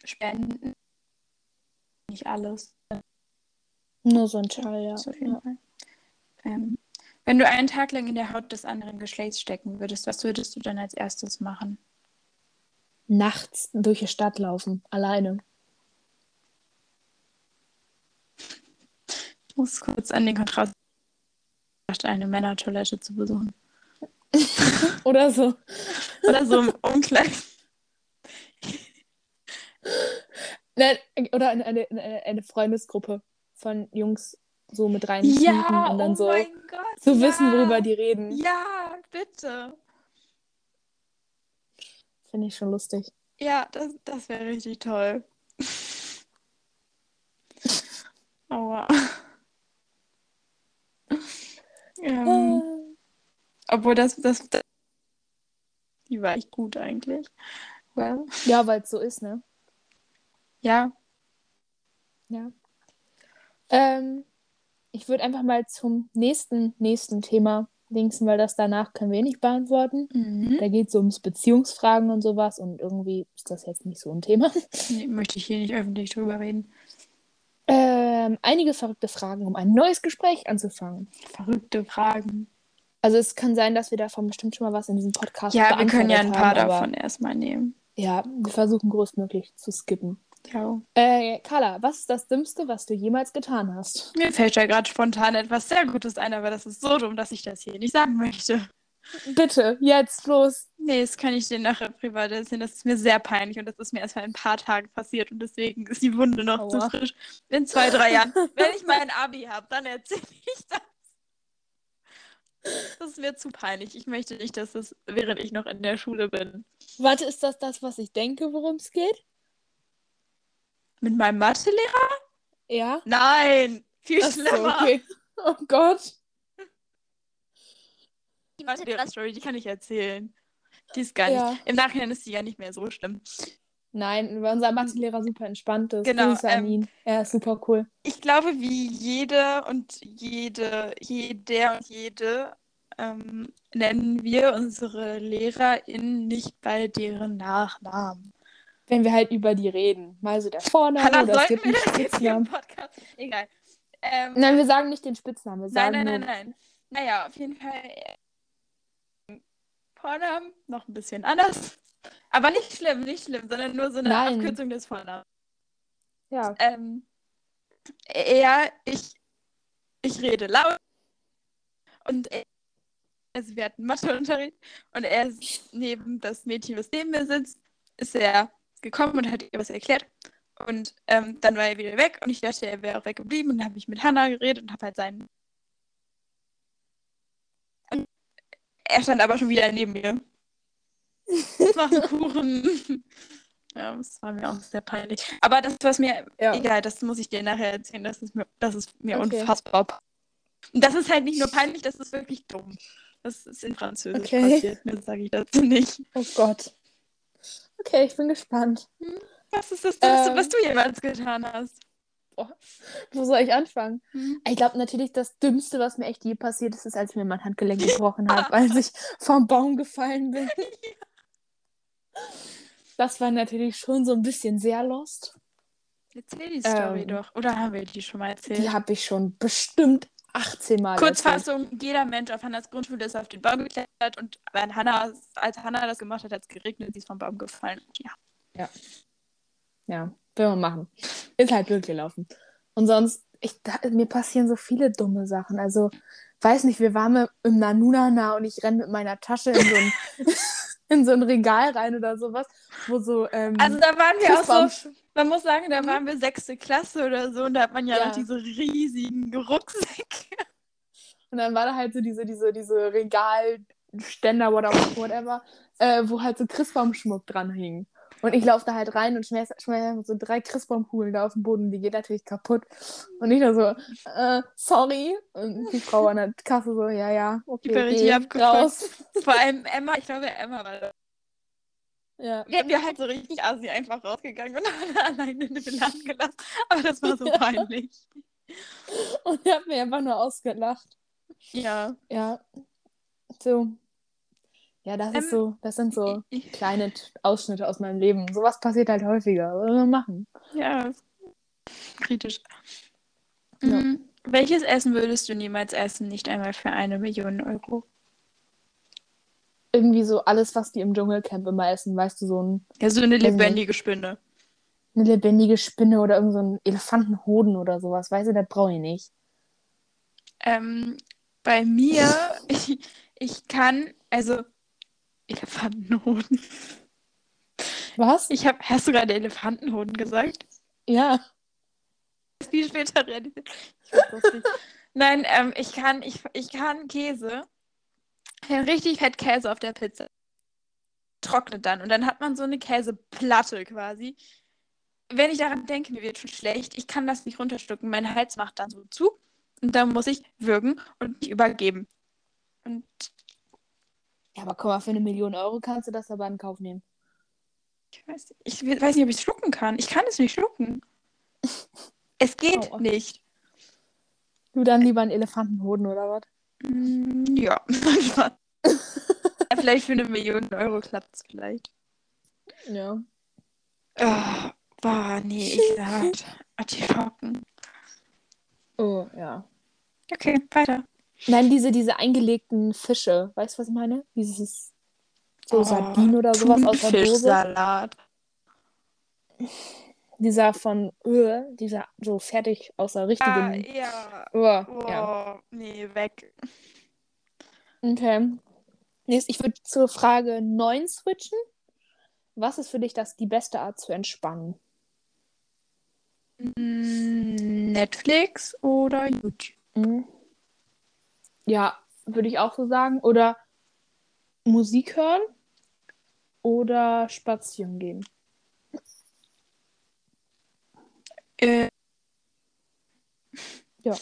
Spenden, nicht alles. Nur so ein Teil, ja. Jeden ja. Ähm, wenn du einen Tag lang in der Haut des anderen Geschlechts stecken würdest, was würdest du dann als erstes machen? Nachts durch die Stadt laufen, alleine. Ich muss kurz an den Kontrast eine Männertoilette zu besuchen. (laughs) Oder so. Oder so im Umkleid. Nein, oder eine, eine, eine eine Freundesgruppe von Jungs so mit rein Ja, und dann oh so, mein Gott. so ja. wissen, worüber die reden. Ja, bitte. Finde ich schon lustig. Ja, das, das wäre richtig toll. Aua. ähm, obwohl das, das, das, die war echt gut eigentlich. Well, Ja, weil es so ist, ne? ja. Ja. Ähm, ich würde einfach mal zum nächsten, nächsten Thema linksen, weil das danach können wir nicht beantworten. Mhm. Da geht es ums Beziehungsfragen und sowas und irgendwie ist das jetzt nicht so ein Thema. (laughs) Nee, möchte ich hier nicht öffentlich drüber reden. Ähm, einige verrückte Fragen, um ein neues Gespräch anzufangen. Verrückte Fragen. Also es kann sein, dass wir davon bestimmt schon mal was in diesem Podcast Ja, wir können ja ein paar haben, davon erstmal nehmen. Ja, wir versuchen größtmöglich zu skippen. Ciao. Äh, Carla, was ist das Dümmste, was du jemals getan hast? Mir fällt ja gerade spontan etwas sehr Gutes ein, aber das ist so dumm, dass ich das hier nicht sagen möchte. Bitte, jetzt los. Nee, das kann ich dir nachher privat erzählen. Das ist mir sehr peinlich und das ist mir erst vor ein paar Tagen passiert und deswegen ist die Wunde noch zu Aua. frisch. In zwei, drei Jahren, (laughs) wenn ich mein Abi habe, dann erzähle ich das. Das ist mir zu peinlich. Ich möchte nicht, dass das, während ich noch in der Schule bin, Warte, ist das das, was ich denke, worum es geht? Mit meinem Mathelehrer? Ja. Nein, viel Ach so, schlimmer. okay. Oh Gott. Die Mathelehrer-Story, die kann ich erzählen. Die ist gar nicht. Ja. Im Nachhinein ist die ja nicht mehr so schlimm. Nein, weil unser Mathelehrer super entspannt ist. Genau, Grüße an ähm, ihn. Er ist super cool. Ich glaube, wie jede und jede, jeder und jede ähm, nennen wir unsere LehrerInnen nicht bei deren Nachnamen. Wenn wir halt über die reden. Mal so der Vorname Hanna, oder es gibt einen Spitznamen. Podcast? Egal. Ähm, Nein, wir sagen nicht den Spitznamen. Nein, nein, nein, nein. Naja, auf jeden Fall äh, Vornamen noch ein bisschen anders. Aber nicht schlimm, nicht schlimm, sondern nur so eine Nein. Abkürzung des Vornamens. Ja. Ähm, er, ich, ich rede laut und er, also wir hatten Matheunterricht und er ist neben das Mädchen, was neben mir sitzt, ist er gekommen und hat ihr was erklärt und ähm, dann war er wieder weg und ich dachte, er wäre auch weggeblieben und dann habe ich mit Hannah geredet und habe halt seinen und er stand aber schon wieder neben mir. Das war ein Kuchen. Ja, das war mir auch sehr peinlich. Aber das, was mir, Ja. egal, das muss ich dir nachher erzählen, das ist mir, das ist mir Okay. unfassbar. Und das ist halt nicht nur peinlich, das ist wirklich dumm. Das ist in Französisch Okay. passiert, mehr sage ich dazu nicht. Oh Gott. Okay, ich bin gespannt. Was ist das Dümmste, Ähm. was du jemals getan hast? Boah, wo soll ich anfangen? Hm. Ich glaube natürlich, das Dümmste, was mir echt je passiert ist, ist, als ich mir mein Handgelenk gebrochen habe, als ich vom Baum gefallen bin. (laughs) Das war natürlich schon so ein bisschen sehr lost. Erzähl die Story Ähm, doch. Oder haben wir die schon mal erzählt? Die habe ich schon bestimmt 18 Mal erzählt. Kurzfassung, jeder Mensch auf Hannas Grundschule ist auf den Baum geklettert und wenn Hannah, als Hannah das gemacht hat, hat es geregnet, sie ist vom Baum gefallen. Ja. Ja, will man machen. Ist halt blöd gelaufen. Und sonst, ich, da, mir passieren so viele dumme Sachen. Also, weiß nicht, wir waren im Nanunana und ich renne mit meiner Tasche in so ein, (laughs) in so ein Regal rein oder sowas, wo so. Ähm, Also da waren wir auch so, man muss sagen, da Mhm. waren wir sechste Klasse oder so und da hat man ja, Ja. noch diese riesigen Rucksäcke. Und dann war da halt so diese, diese, diese Regalständer, whatever, whatever äh, wo halt so Christbaumschmuck dran hing. Und ich laufe da halt rein und schmeiß, schmeiß so drei Christbaumkugeln da auf den Boden, die geht natürlich kaputt. Und ich da so, äh, sorry. Und die Frau an der Kasse so, ja, ja, okay, Die war richtig raus. Vor allem Emma, ich glaube Emma war da. Ja. Wir wir halt so richtig assi einfach rausgegangen und (laughs) Hannah alleine in den Laden (laughs) gelassen. Aber das war so peinlich. Und er hat mir einfach nur ausgelacht. Ja. Ja. So. Ja, das Ähm, ist so, das sind so kleine Ausschnitte aus meinem Leben. Sowas passiert halt häufiger. Was soll man machen? Ja, kritisch. Ja. Mhm. Welches Essen würdest du niemals essen, nicht einmal für eine Million Euro? Irgendwie so alles, was die im Dschungelcamp immer essen. Weißt du, so ein, Ja, so eine nicht. lebendige Spinne. eine lebendige Spinne oder irgend so ein Elefantenhoden oder sowas. Weißt du, das brauche ich nicht. Ähm, bei mir, (laughs) ich, ich kann, also Elefantenhoden. Was? Ich habe, hast du gerade Elefantenhoden gesagt? Ja. Viel später realisiert. Nein, ähm, ich kann, ich, ich kann Käse, richtig fett Käse auf der Pizza. Trocknet dann und dann hat man so eine Käseplatte quasi. Wenn ich daran denke, mir wird schon schlecht. Ich kann das nicht runterstücken. Mein Hals macht dann so zu und dann muss ich würgen und mich übergeben. Und Ja, aber guck mal, für eine Million Euro kannst du das aber in Kauf nehmen. ich weiß, ich weiß nicht, ob ich es schlucken kann. Ich kann es nicht schlucken. (laughs) Es geht Aua. nicht. Du dann lieber einen Elefantenhoden oder was? Mm, (laughs) Ja. vielleicht für eine Million Euro klappt es vielleicht. Ja. Oh, boah, nee, ich sag. Artischocken. Oh, ja. Okay, weiter. Nein, diese, diese eingelegten Fische. Weißt du, was ich meine? Dieses so Oh, Sardinen oder sowas aus der Dose. Thunfischsalat. Dieser von Öl, dieser so fertig aus der Ah, richtigen. ja. Oh, Oh, ja. nee, weg. Okay. Nächst, ich würde zur Frage 9 switchen. Was ist für dich das die beste Art zu entspannen? Mm, Netflix oder YouTube? Mhm. Ja, würde ich auch so sagen. Oder Musik hören oder spazieren gehen. Äh, Ja.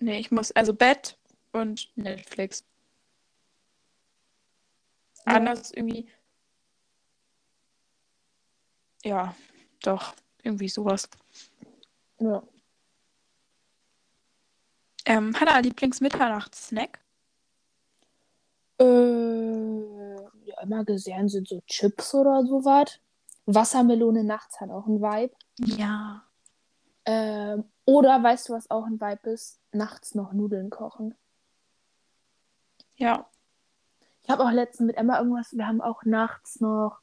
Nee, ich muss, also Bett und Netflix. Ja. Anders irgendwie. Ja, doch, irgendwie sowas. Ja. Ähm, Hannah, Lieblingsmitternachtssnack? Äh, ja, immer gesehen sind so Chips oder sowas. Wassermelone nachts hat auch einen Vibe. Ja. Ähm, oder weißt du, was auch ein Vibe ist? Nachts noch Nudeln kochen. Ja. Ich habe auch letztens mit Emma irgendwas, wir haben auch nachts noch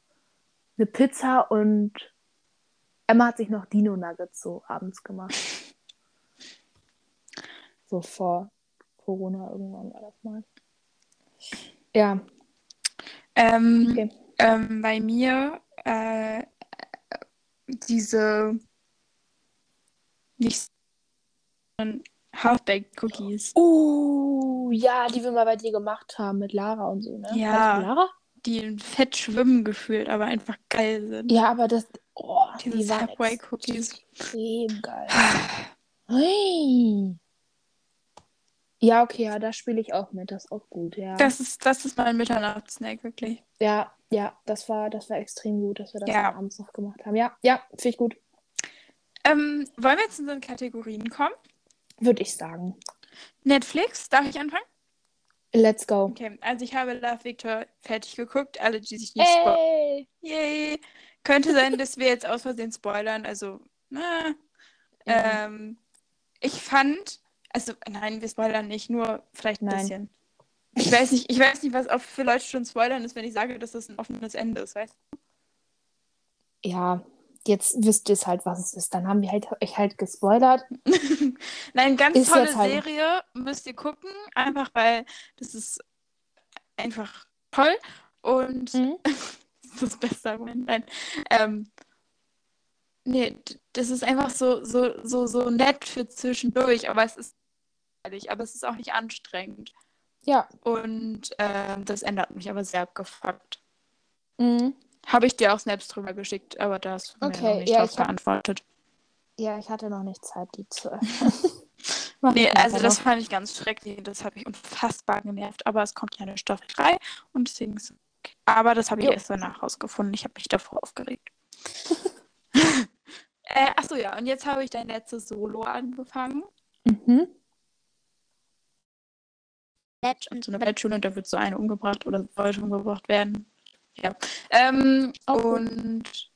eine Pizza und Emma hat sich noch Dino-Nuggets so abends gemacht. (laughs) So vor Corona irgendwann war das mal. Ja, Ähm, Okay. Ähm, bei mir äh, diese nicht Half-Baked Cookies. Uh, ja, die wir mal bei dir gemacht haben mit Lara und so, ne? Ja. Lara? die in Fett schwimmen gefühlt, aber einfach geil sind. Ja, aber das. Oh, Diese die Subway Cookies. extrem geil. (sighs) Hey. Ja, okay, ja, da spiele ich auch mit. Das ist auch gut, ja. Das ist, das ist mein Mitternachtssnack, wirklich. Ja, ja, das war, das war extrem gut, dass wir das Ja. abends noch gemacht haben. Ja, ja, finde ich gut. Ähm, wollen wir jetzt in unsere Kategorien kommen? Würde ich sagen. Netflix, darf ich anfangen? Let's go. Okay, also ich habe Love Victor fertig geguckt. Alle, die sich nicht. Hey. Yay! Könnte sein, dass wir jetzt aus Versehen spoilern. Also, na, Ja. ähm, ich fand, also nein, wir spoilern nicht, nur vielleicht ein Nein. bisschen. Ich weiß nicht, ich weiß nicht, was auch für Leute schon spoilern ist, wenn ich sage, dass das ein offenes Ende ist, weißt Ja, jetzt wisst ihr es halt, was es ist. Dann haben wir halt euch halt gespoilert. du? (laughs) Nein, ganz Ist tolle halt- Serie, müsst ihr gucken, einfach weil das ist einfach toll und Mhm. (laughs) das ist das beste Argument. Nein. Ähm, nee, das ist einfach so, so, so, so nett für zwischendurch, aber es ist aber es ist auch nicht anstrengend. Ja. Und ähm, das ändert mich aber sehr abgefuckt. Mhm. Habe ich dir auch Snaps drüber geschickt, aber da hast du mir Okay, noch nicht ja, ich hab- geantwortet. Ja, ich hatte noch nicht Zeit, die zu (laughs) öffnen. (laughs) Nee, also das fand ich ganz schrecklich. Das hat mich unfassbar genervt. Aber es kommt ja eine Staffel 3 und deswegen ist okay. Aber das habe ich Jo. erst danach rausgefunden. Ich habe mich davor aufgeregt. (laughs) äh, achso, ja. Und jetzt habe ich dein letztes Solo angefangen. Mhm. Und so eine Weltschule und da wird so eine umgebracht oder sollte umgebracht werden. Ja. Ähm, gut. und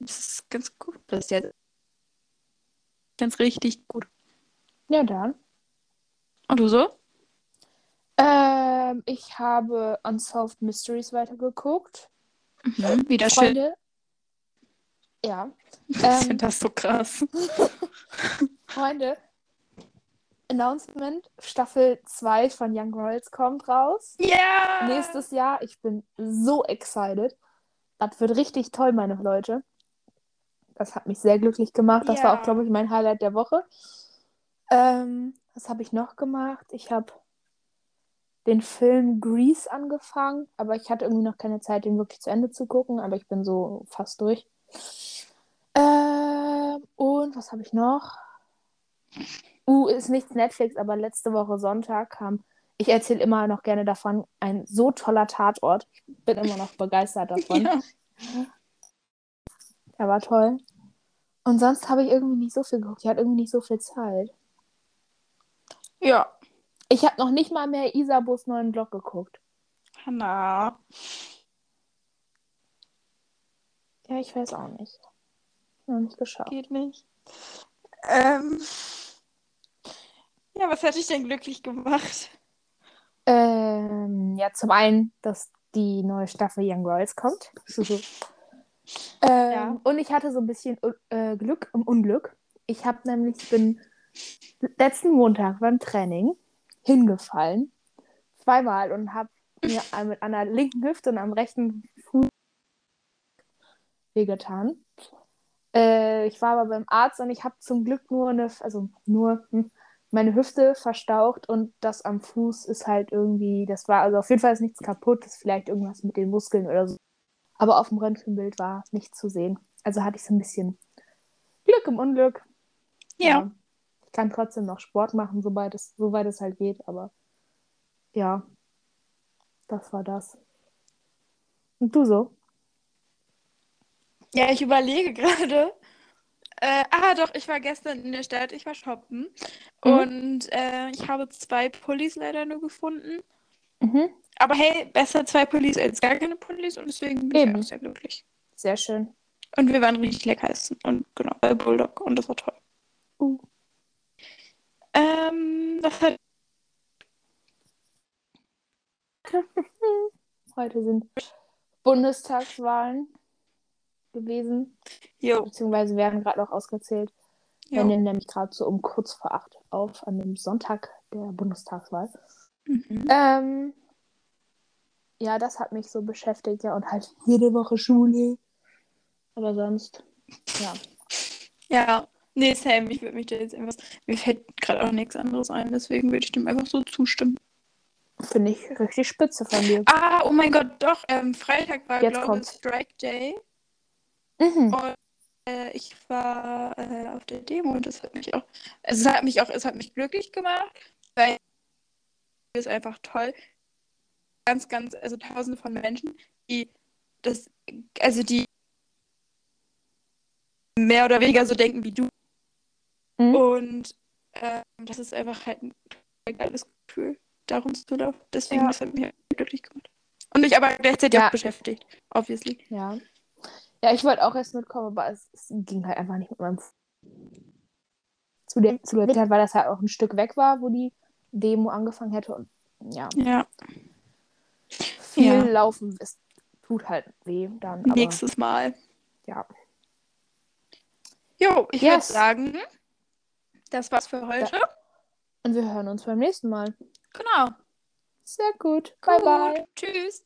das ist ganz gut bis jetzt. Ganz richtig gut. Ja, dann. Und du so? Ähm, ich habe Unsolved Mysteries weitergeguckt. Mhm. Wieder schön. Freunde. Ja. (laughs) Ich Ähm, finde das so krass. (laughs) Freunde. Announcement: Staffel 2 von Young Royals kommt raus. Ja! Nächstes Jahr. Ich bin so excited. Das wird richtig toll, meine Leute. Das hat mich sehr glücklich gemacht. Das war Ja. auch, glaube ich, mein Highlight der Woche. Ähm, was habe ich noch gemacht? Ich habe den Film Grease angefangen, aber ich hatte irgendwie noch keine Zeit, den wirklich zu Ende zu gucken, aber ich bin so fast durch. Ähm, und was habe ich noch? Uh, ist nichts Netflix, aber letzte Woche Sonntag kam, ich erzähle immer noch gerne davon, ein so toller Tatort. Ich bin immer noch begeistert davon. (laughs) Ja. Er war toll. Und sonst habe ich irgendwie nicht so viel geguckt. Ich hatte irgendwie nicht so viel Zeit. ja. Ich habe noch nicht mal mehr Isabus neuen Blog geguckt. Hanna. Ja, ich weiß auch nicht. Noch nicht geschafft. Geht nicht. Ähm. Ja, was hat dich denn glücklich gemacht? Ähm, ja, zum einen, dass die neue Staffel Young Royals kommt. (laughs) ähm, Ja. Und ich hatte so ein bisschen äh, Glück im Unglück. Ich habe nämlich, ich bin letzten Montag beim Training hingefallen. Zweimal und habe mir mit einer linken Hüfte und am rechten Fuß wehgetan. Äh, ich war aber beim Arzt und ich habe zum Glück nur eine, also nur hm, meine Hüfte verstaucht und das am Fuß ist halt irgendwie, das war, also auf jeden Fall ist nichts kaputt, ist vielleicht irgendwas mit den Muskeln oder so. Aber auf dem Röntgenbild war nichts zu sehen. Also hatte ich so ein bisschen Glück im Unglück. Ja. Ich kann trotzdem noch Sport machen, soweit es, soweit es halt geht, aber ja, das war das. Und du so? Ja, ich überlege (laughs) gerade. Äh, ah, doch, ich war gestern in der Stadt, ich war shoppen. Mhm. Und äh, ich habe zwei Pullis leider nur gefunden. Mhm. Aber hey, besser zwei Pullis als gar keine Pullis und deswegen bin Eben. ich auch sehr glücklich. Sehr schön. Und wir waren richtig lecker essen. Und genau, bei Bulldog. Und das war toll. Uh. Ähm, was hat. (laughs) Heute sind Bundestagswahlen gewesen, Jo. beziehungsweise werden gerade noch ausgezählt. Wir nehmen nämlich gerade so um kurz vor acht auf, an dem Sonntag der Bundestagswahl. Mhm. Ähm, ja, das hat mich so beschäftigt, ja, und halt jede Woche Schule. Aber sonst, ja. Ja. Nee, Sam, ich würde mich da jetzt einfach. Mir fällt gerade auch nichts anderes ein, deswegen würde ich dem einfach so zustimmen. Finde ich richtig spitze von dir. Ah, oh mein Gott, doch. Ähm, Freitag war Jetzt Global kommt's. Strike Day. Mhm. Und äh, ich war äh, auf der Demo und das hat mich auch, es hat mich auch, es hat mich glücklich gemacht, weil es einfach toll. Ganz, ganz, also tausende von Menschen, die das, also die mehr oder weniger so denken wie du. Mhm. Und ähm, das ist einfach halt ein geiles Gefühl, darum zu laufen. Deswegen, Ja. das hat mich halt glücklich gemacht. Und mich aber gleichzeitig Ja. auch beschäftigt, obviously. Ja. Ja, ich wollte auch erst mitkommen, aber es, es ging halt einfach nicht mit meinem. F- Zu der, zu der Zeit, weil das halt auch ein Stück weg war, wo die Demo angefangen hätte. Und ja, Ja, viel Ja. laufen ist, tut halt weh dann. Aber, nächstes Mal. Ja. Jo, ich Yes. würde sagen, das war's für heute. Und wir hören uns beim nächsten Mal. Genau. Sehr gut. Bye, Gut. bye. Tschüss.